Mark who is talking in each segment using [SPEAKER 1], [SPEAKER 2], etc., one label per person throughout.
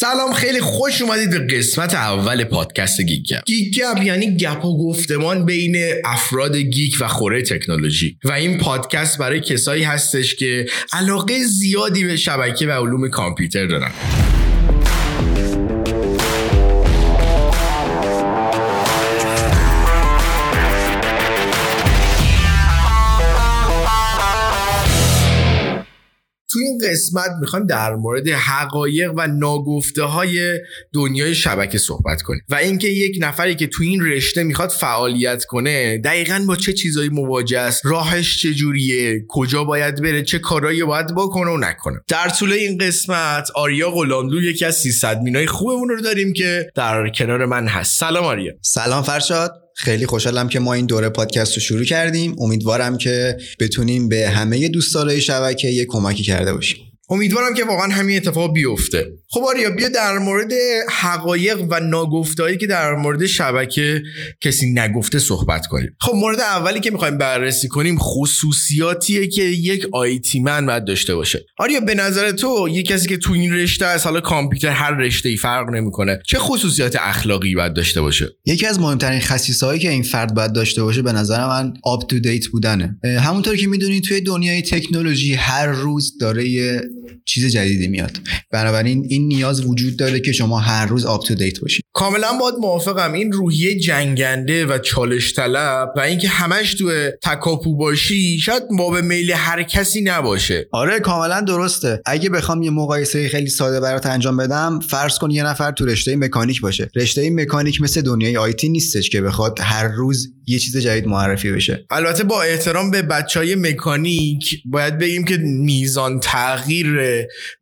[SPEAKER 1] سلام خیلی خوش اومدید به قسمت اول پادکست گیک گپ. گیک گپ یعنی گپ و گفتمان بین افراد geek و خوره تکنولوژی. و این پادکست برای کسایی هستش که علاقه زیادی به شبکه و علوم کامپیوتر دارن. تو این قسمت می‌خوایم در مورد حقایق و ناگفته های دنیای شبکه صحبت کنیم و اینکه یک نفری که تو این رشته می‌خواد فعالیت کنه دقیقا با چه چیزایی مواجه است؟ راهش چجوریه؟ کجا باید بره؟ چه کارایی باید بکنه و نکنه؟ در طول این قسمت آریا غلاملو یکی از 300 مینای خوبمون رو داریم که در کنار من هست. سلام آریا.
[SPEAKER 2] سلام فرشاد. خیلی خوشحالم که ما این دوره پادکست رو شروع کردیم. امیدوارم که بتونیم به همه دوستدارای شبکه یه کمکی کرده باشیم.
[SPEAKER 1] امیدوارم که واقعا همین اتفاق بیفته. خب آریا بیا در مورد حقایق و ناگفتهایی که در مورد شبکه کسی نگفته صحبت کنیم. خب مورد اولی که می‌خوایم بررسی کنیم خصوصیاتیه که یک آیتی من باید داشته باشه. آریا به نظر تو یک کسی که تو این رشته از حالا کامپیوتر هر رشته ای فرق نمی‌کنه چه خصوصیات اخلاقی باید داشته باشه؟
[SPEAKER 2] یکی از مهمترین خصیصهایی که این فرد باید داشته باشه به نظر من آپ تو دیت بودنه. همونطور که می‌دونید توی دنیای تکنولوژی هر روز داره چیز جدیدی میاد. بنابراین این نیاز وجود داره که شما هر روز آپ تو دیت باشید.
[SPEAKER 1] کاملا باید موافقم. این روحیه جنگنده و چالش طلب و اینکه همش تو تکاپو باشی شاید ما به میل هر کسی نباشه.
[SPEAKER 2] آره کاملا درسته. اگه بخوام یه مقایسه خیلی ساده برات انجام بدم فرض کن یه نفر تو رشته مکانیک باشه. رشته مکانیک مثل دنیای آیتی نیستش که بخواد هر روز یه چیز جدید معرفی بشه.
[SPEAKER 1] البته با احترام به بچه های مکانیک باید بگیم که میزان تغییر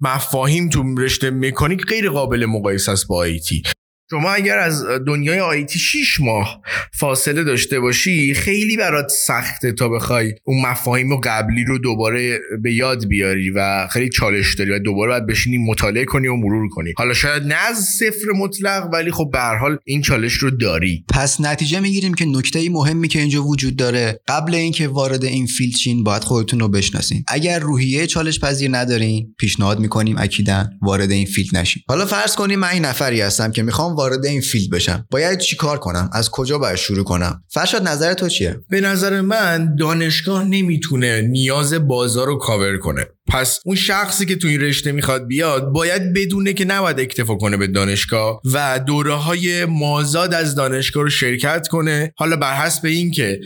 [SPEAKER 1] مفاهیم تو رشته مکانیک غیر قابل مقایسه است با IT شما اگر از دنیای IT 6 ماه فاصله داشته باشی خیلی برات سخته تا بخوای اون مفاهیم و قبلی رو دوباره به یاد بیاری و خیلی چالش داری و دوباره باید بشینی مطالعه کنی و مرور کنی. حالا شاید نه از صفر مطلق ولی خب به حال این چالش رو داری.
[SPEAKER 2] پس نتیجه می‌گیریم که نکته مهمی که اینجا وجود داره قبل اینکه وارد این field شین باید خودتون رو بشناسین. اگر روحیه چالش پذیر ندارین پیشنهاد می‌کنیم اکیدا وارد این field نشین. حالا فرض کنیم من این نفری هستم که می‌خوام وارد این field بشم. باید چیکار کنم؟ از کجا باید شروع کنم؟ فرشاد نظر تو چیه؟
[SPEAKER 1] به نظر من دانشگاه نمی‌تونه نیاز بازار رو کاور کنه. پس اون شخصی که تو این رشته می‌خواد بیاد باید بدونه که نباید اکتفا کنه به دانشگاه و دوره های مازاد از دانشگاه رو شرکت کنه. حالا بر حسب این که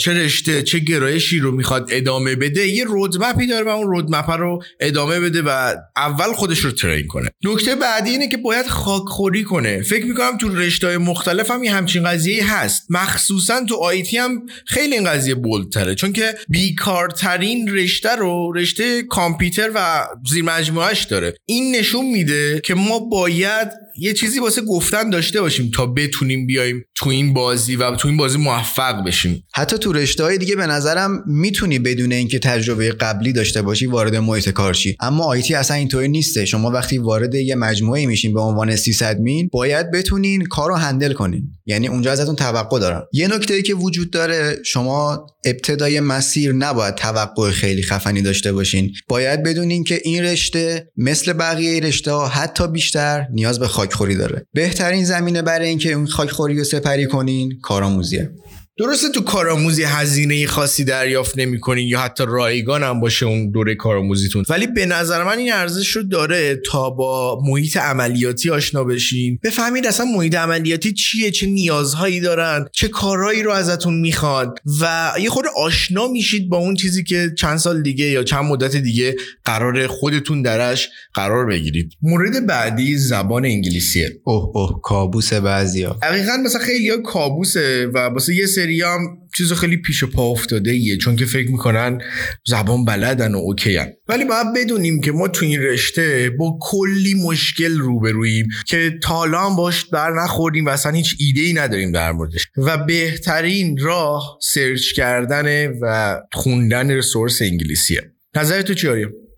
[SPEAKER 1] چه رشته چه گرایشی رو می‌خواد ادامه بده یه رودمپی داره و اون رودمپ رو ادامه بده و اول خودش رو ترین کنه. نکته بعدی اینه که باید خاکخوری کنه. فکر می‌کنم تو رشته های مختلف هم همچین قضیه هست. مخصوصا تو آیتی هم خیلی این قضیه بولتره چون که بیکارترین رشته رو رشته کامپیوتر و زیر مجموعش داره. این نشون میده که ما باید یه چیزی واسه گفتن داشته باشیم تا بتونیم بیایم تو این بازی و تو این بازی موفق بشیم.
[SPEAKER 2] حتی تو رشته های دیگه به نظرم می‌تونی بدون اینکه تجربه قبلی داشته باشی وارد محیط کار شی. اما آیتی اصلا اینطوری نیسته. شما وقتی وارد یه مجموعه میشین به عنوان 300 مین باید بتونین کار رو هندل کنین. یعنی اونجا ازتون توقع دارن یه نکته که وجود داره شما ابتدای مسیر نباید توقع خیلی خفنی داشته باشین. باید بدونین که این رشته مثل بقیه رشته ها حتی بیشتر نیاز به خاکخوری داره. بهترین زمینه برای اینکه اون خاکخوری رو سپری کنین کارآموزیه.
[SPEAKER 1] درسته تو کارآموزی هزینه خاصی دریافت نمی‌کنین یا حتی رایگان هم باشه اون دوره کارآموزیتون. ولی به نظر من این ارزش رو داره تا با محیط عملیاتی آشنا بشین. بفهمید اصلا محیط عملیاتی چیه؟ چه نیازهایی دارن؟ چه کارهایی رو ازتون می‌خواد و یه خود آشنا میشید با اون چیزی که چند سال دیگه یا چند مدت دیگه قرار خودتون درش قرار بگیرید. مورد بعدی زبان انگلیسیه.
[SPEAKER 2] اوه اوه کابوس بعضیا.
[SPEAKER 1] دقیقا مثلا خیلی کابوسه و واسه یه هم چیز خیلی پیش پا افتاده ایه چون که فکر می‌کنن زبان بلدن و OK هن. ولی باید بدونیم که ما تو این رشته با کلی مشکل روبرویم که تا حالا هم باش بر نخوردیم و اصلا هیچ ایده ای نداریم در موردش. و بهترین راه search کردن و خوندن resource انگلیسیه. نظر تو چی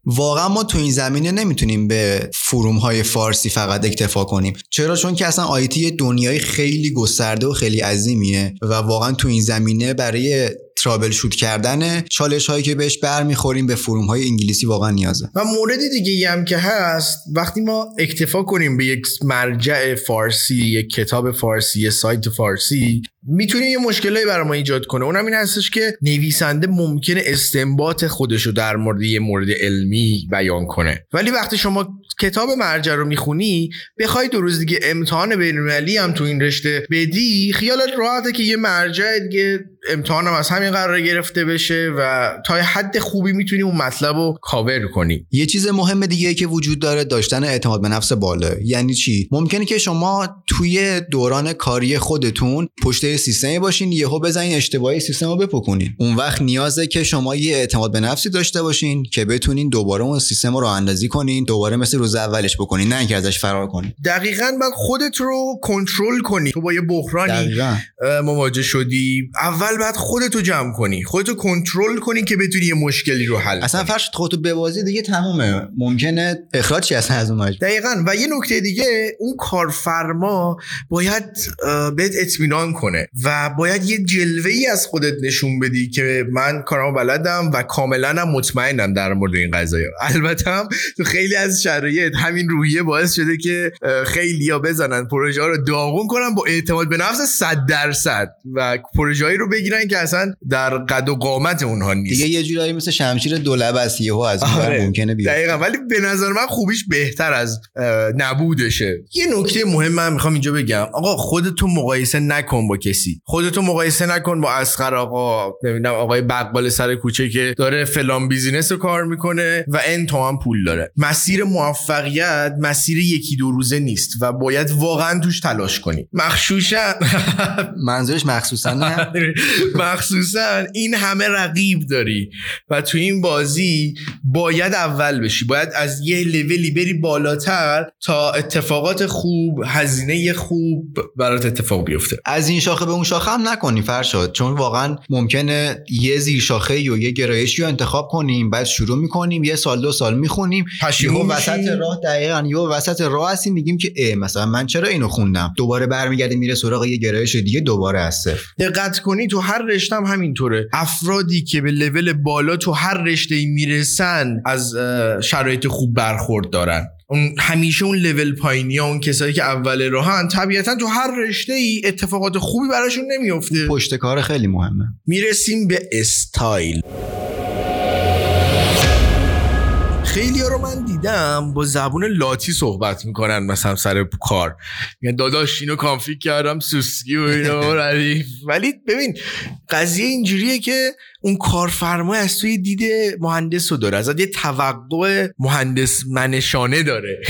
[SPEAKER 2] واقعا ما تو این زمینه نمی‌تونیم به forum های فارسی فقط اکتفا کنیم. چرا؟ چون که اصلا IT دنیای خیلی گسترده و خیلی عظیمیه و واقعا تو این زمینه برای ترابل شوت کردن چالش هایی که بهش برمیخوریم به فروم های انگلیسی واقعا نیازه.
[SPEAKER 1] و مورد دیگه هم که هست وقتی ما اکتفا کنیم به یک مرجع فارسی یک کتاب فارسی یک سایت فارسی می‌تونه یه مشکلی برای ما ایجاد کنه. اونم این هستش که نویسنده ممکنه استنباط خودشو در مورد یه مورد علمی بیان کنه. ولی وقتی شما کتاب مرجع رو می‌خونی بخوای دو روز دیگه امتحان بینالمللی هم تو این رشته بدی خیالت راحته که یه مرجع دیگه امتحانم از همین قرار گرفته بشه و تا حد خوبی می‌تونی اون مطلب رو کاور کنی.
[SPEAKER 2] یه چیز مهم دیگه که وجود داره داشتن اعتماد به نفس بالا. یعنی چی؟ ممکنه که شما توی دوران کاری خودتون پشت سیستمی باشین یهو بزنین اشتباهی سیستم رو بپکنین. اون وقت نیازه که شما یه اعتماد به نفسی داشته باشین که بتونین دوباره اون سیستم رو اندازی کنین دوباره مثل روز اولش بکنین نه اینکه ازش فرار کنین.
[SPEAKER 1] دقیقا بعد خودت رو کنترل کنی. تو با یه بحرانی مواجه شدی. اول بعد خودتو جمع کنی. خودتو کنترل کنی که بتونی یه مشکلی رو حل
[SPEAKER 2] اصلا فرش خودتو ببازی دیگه تمومه. ممکنه اخراج اصلا از اون
[SPEAKER 1] دقیقا. و یه نکته دیگه اون کارفرما باید بهت اطمینان کنه. و باید یه جلوه ای از خودت نشون بدی که من کارامو بلدم و کاملا هم مطمئنم در مورد این قضايا البته هم تو خیلی از شرایط همین روحیه باعث شده که خیلی ها بزنن پروژه ها رو داغون کنن با اعتماد به نفس 100 درصد و پروژه‌ای رو بگیرن که اصلا در قد و قامت اونها نیست.
[SPEAKER 2] دیگه یه جورایی مثل شمشیر دولب است یهو از آره. ممکنه بیاد.
[SPEAKER 1] دقیقاً. ولی به نظر من خوبیش بهتر از نبودشه. یه نکته مهم من می‌خوام اینجا بگم. آقا خودتو مقایسه نکن با کسی. خودتو مقایسه نکن با اسخر آقا. نمی‌دونم آقای بقال سر کوچه که داره فلان بیزینس رو کار می‌کنه و ان هم پول داره. مسیر موفقیت مسیر یکی دو روزه نیست و باید واقعا توش تلاش کنی. مخشوشا
[SPEAKER 2] منظورش مخصوصا نه.
[SPEAKER 1] مخصوصا این همه رقیب داری و تو این بازی باید اول بشی. باید از یه لولی بری بالاتر تا اتفاقات خوب هزینه خوب برات اتفاق بیفته.
[SPEAKER 2] از این شاخه به اون شاخه هم نکنی فرشاد چون واقعا ممکنه یه زیر شاخه یا یه گرایشی رو انتخاب کنیم بعد شروع می‌کنیم یه سال دو سال می‌خونیم. یهو وسط راه دقیقا یه وسط راه هستیم میگیم که ای مثلا من چرا اینو خوندم؟ دوباره برمیگرده میره سراغ یه گرایش دیگه دوباره از صفر.
[SPEAKER 1] دقت کنی تو هر رشته هم همینطوره. افرادی که به لول بالا تو هر رشته می‌رسن از شرایط خوب برخورد دارن. اون همیشه اون لول پایینی اون کسایی که اول راهن طبیعتا تو هر رشته ای اتفاقات خوبی براشون نمیفته
[SPEAKER 2] پشت کار خیلی مهمه.
[SPEAKER 1] می‌رسیم به استایل. خیلی رو من دیدم با زبون لاتی صحبت می‌کنن مثلا سر کار. میگن داداش اینو کانفیگ کردم سوسکی و اینو ولی ببین قضیه اینجوریه که اون کارفرما از توی دید مهندس رو داره ازت یه توقع مهندس منشانه داره.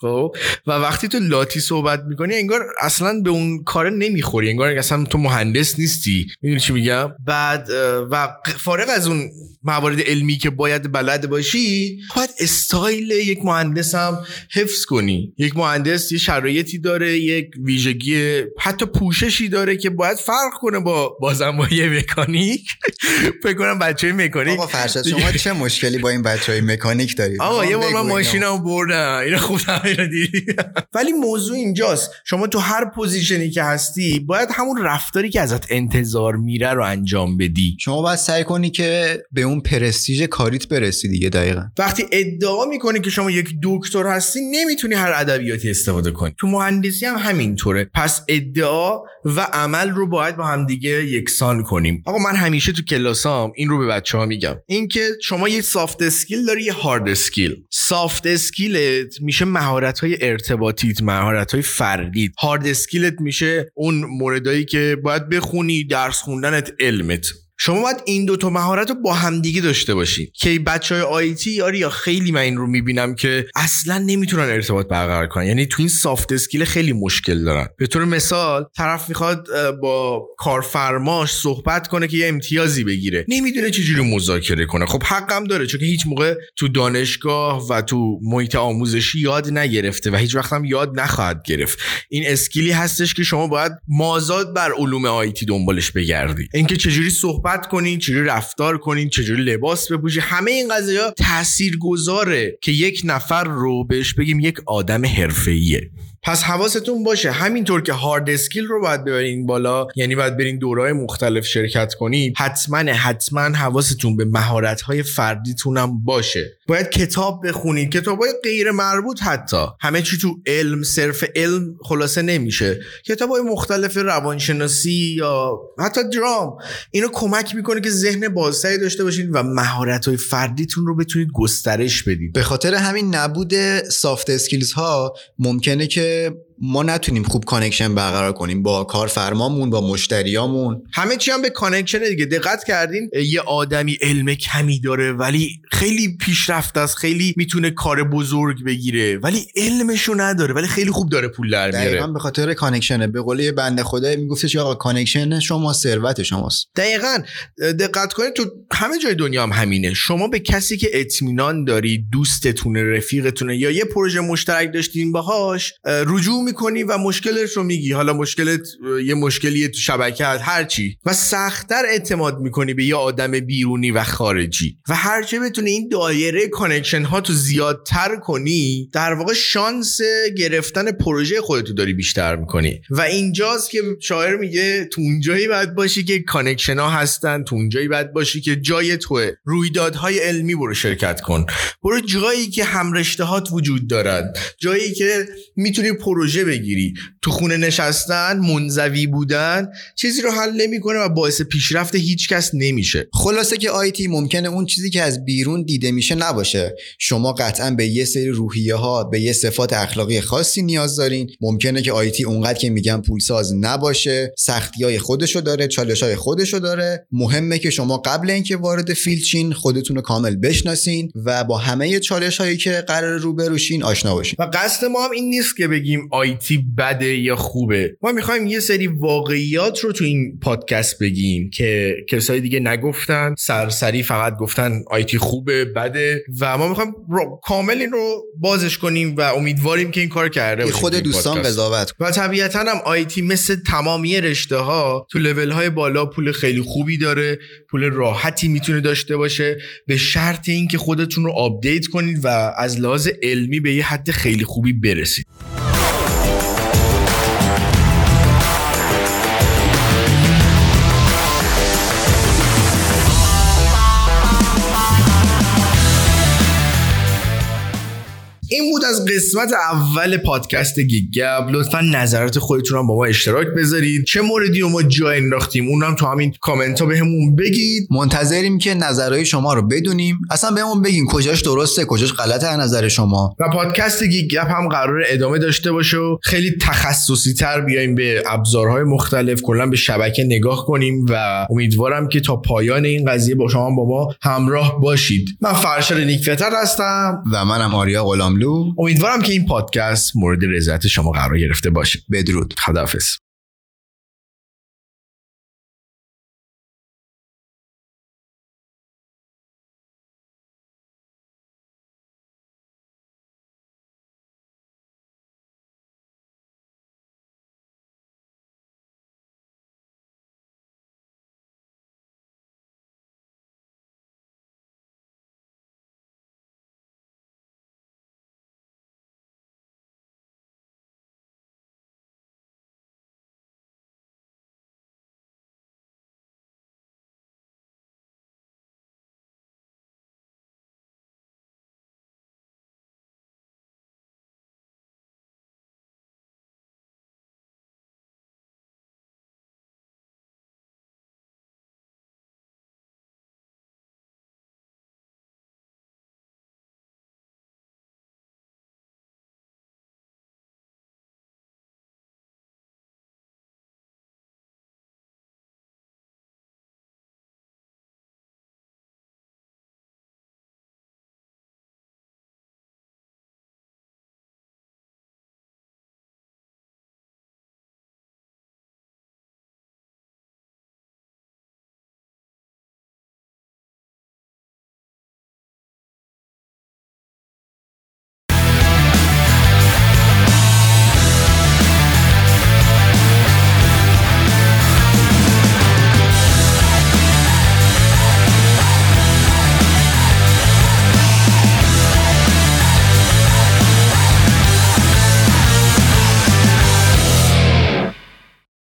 [SPEAKER 1] خب؟ و وقتی تو لاتی صحبت می‌کنی انگار اصلا به اون کار نمی‌خوری انگار اصلا تو مهندس نیستی. می‌دونی چی میگم؟ بعد و فارغ از اون موارد علمی که باید بلد باشی باید استایل یک مهندس هم حفظ کنی. یک مهندس یه شرایطی داره یک ویژگی حتی پوششی داره که باید فرق کنه با بازم با یه مکانیک. فکر کنم بچه مکانیک
[SPEAKER 2] آقا فرشاد شما چه مشکلی با این بچه های مکانیک دارید؟
[SPEAKER 1] آقا یه بار من ماشینم بردم. اینو خوب دیدی. ولی موضوع اینجاست. شما تو هر position ی که هستی باید همون رفتاری که ازت انتظار میره رو انجام بدی.
[SPEAKER 2] شما باید سعی کنی که به اون پرستیژ کاریت برسی دیگه دقیقا.
[SPEAKER 1] وقتی ادعا می‌کنی که شما یک دکتر هستی نمی‌تونی هر ادبیاتی استفاده کنی. تو مهندسی هم همینطوره. پس ادعا و عمل رو باید با هم دیگه یکسان کنیم. آقا من همیشه تو کلاسام این رو به بچه ها میگم. اینکه شما یه soft skill داری یه hard skill soft skill ت میشه مهارت های ارتباطیت مهارت های فردیت hard skill ت میشه اون موردایی که باید بخونی درس خوندنت علمت. شما باید این دوتا مهارت رو با همدیگه داشته باشید که بچه های IT آره یا خیلی من این رو می‌بینم که اصلا نمی‌تونن ارتباط برقرار کنن. یعنی تو این soft skill خیلی مشکل دارن. به طور مثال طرف می‌خواد با کارفرماش صحبت کنه که یه امتیازی بگیره. نمی‌دونه چجوری مذاکره کنه. خب حقم داره چون هیچ موقع تو دانشگاه و تو محیط آموزشی یاد نگرفته و هیچ وقت هم یاد نخواهد گرفت. این اسکیلی هستش که شما باید مازاد بر علوم آیتی دنبالش بگردی. اینکه چجوری صحبت صحبت کنین چجوری رفتار کنین چجوری لباس بپوشی همه این قضايا تاثیر گذاره که یک نفر رو بهش بگیم یک آدم حرفه‌ایه. پس حواستون باشه همینطور که hard skill رو باید ببرین بالا یعنی باید برین دورهای مختلف شرکت کنید حتما حتما حواستون به مهارت های فردیتون هم باشه. باید کتاب بخونید کتاب های غیر مربوط حتی. همه چی تو علم صرف علم خلاصه نمیشه. کتاب های مختلف روانشناسی یا حتی درام اینو کمک می‌کنه که ذهن بازتری داشته باشید و مهارت های فردیتون رو بتونید گسترش بدید.
[SPEAKER 2] به خاطر همین نبود soft skills ها ممکنه که Eh, ما نتونیم خوب connection برقرار کنیم با کارفرمامون با مشتریامون.
[SPEAKER 1] همه چی هم به connection دیگه. دقت کردین؟ یه آدمی علم کمی داره ولی خیلی پیشرفت است خیلی می‌تونه کار بزرگ بگیره. ولی علمشو نداره ولی خیلی خوب داره پول در میاره.
[SPEAKER 2] دقیقا به خاطر connection ه به قول بنده خدا میگفتش آقا connection شما ثروت شماست.
[SPEAKER 1] دقیقا. دقت کنید تو همه جای دنیا هم همینه. شما به کسی که اطمینان داری دوستتونه رفیقتونه یا یه پروژه مشترک داشتین باهاش رجوع می‌کنی و مشکلش رو میگی. حالا مشکلت یه مشکلی تو شبکه هر چی. و سختتر اعتماد می‌کنی به یه آدم بیرونی و خارجی. و هرچه بتونی این دایره connection ها تو زیادتر کنی در واقع شانس گرفتن پروژه خودتو داری بیشتر می‌کنی. و اینجاست که شاعر میگه تو اونجایی باید باشی که connection ها هستن تو اونجایی باید باشی که جای توئه. رویدادهای علمی برو شرکت کن. برو جایی که همرشته وجود دارد. جایی که می‌تونی پروژه بگیری. تو خونه نشستن منزوی بودن چیزی رو حل نمی‌کنه و باعث پیشرفت هیچ کس نمیشه.
[SPEAKER 2] خلاصه که IT ممکنه اون چیزی که از بیرون دیده میشه نباشه. شما قطعا به یه سری روحیه ها به یه صفات اخلاقی خاصی نیاز دارین. ممکنه که IT اونقدر که میگن پولساز نباشه سختی های خودشو داره چالش های خودشو داره. مهمه که شما قبل اینکه وارد field شین خودتون رو کامل بشناسین و با همه چالش هایی که قراره روبرو شین آشنا باشین.
[SPEAKER 1] و قصد ما هم این نیست که بگیم IT بده یا خوبه. ما می‌خوایم یه سری واقعیات رو تو این پادکست بگیم که کسای دیگه نگفتن سرسری فقط گفتن IT خوبه بده و ما می‌خوایم کامل این رو بازش کنیم و امیدواریم که این کار کرده
[SPEAKER 2] خود دوستان قضاوت
[SPEAKER 1] و طبیعتا هم IT مثل تمامی رشته ها تو لول های بالا پول خیلی خوبی داره پول راحتی می‌تونه داشته باشه. به شرط اینکه خودتون رو update کنید و از لحاظ علمی به یه حد خیلی خوبی برسید. بود از قسمت اول پادکست گیگ گپ لطفا نظرات خودتون هم با ما اشتراک بذارید. چه موردی رو ما جا انداختیم اونم تو همین کامنت ها بهمون بگید.
[SPEAKER 2] منتظریم که نظرهای شما رو بدونیم. اصلا بهمون بگین کجاش درسته کجاش غلطه از نظر شما.
[SPEAKER 1] و پادکست گیگ گپ هم قرار ادامه داشته باشه و خیلی تخصصی تر بیایم به ابزارهای مختلف کلا به شبکه نگاه کنیم و امیدوارم که تا پایان این قضیه با شما با ما همراه باشید. من فرشاد نیکفتر هستم.
[SPEAKER 2] و منم آریا غلاملو.
[SPEAKER 1] امیدوارم که این پادکست مورد رضایت شما قرار گرفته باشه.
[SPEAKER 2] بدرود.
[SPEAKER 1] خداحافظ.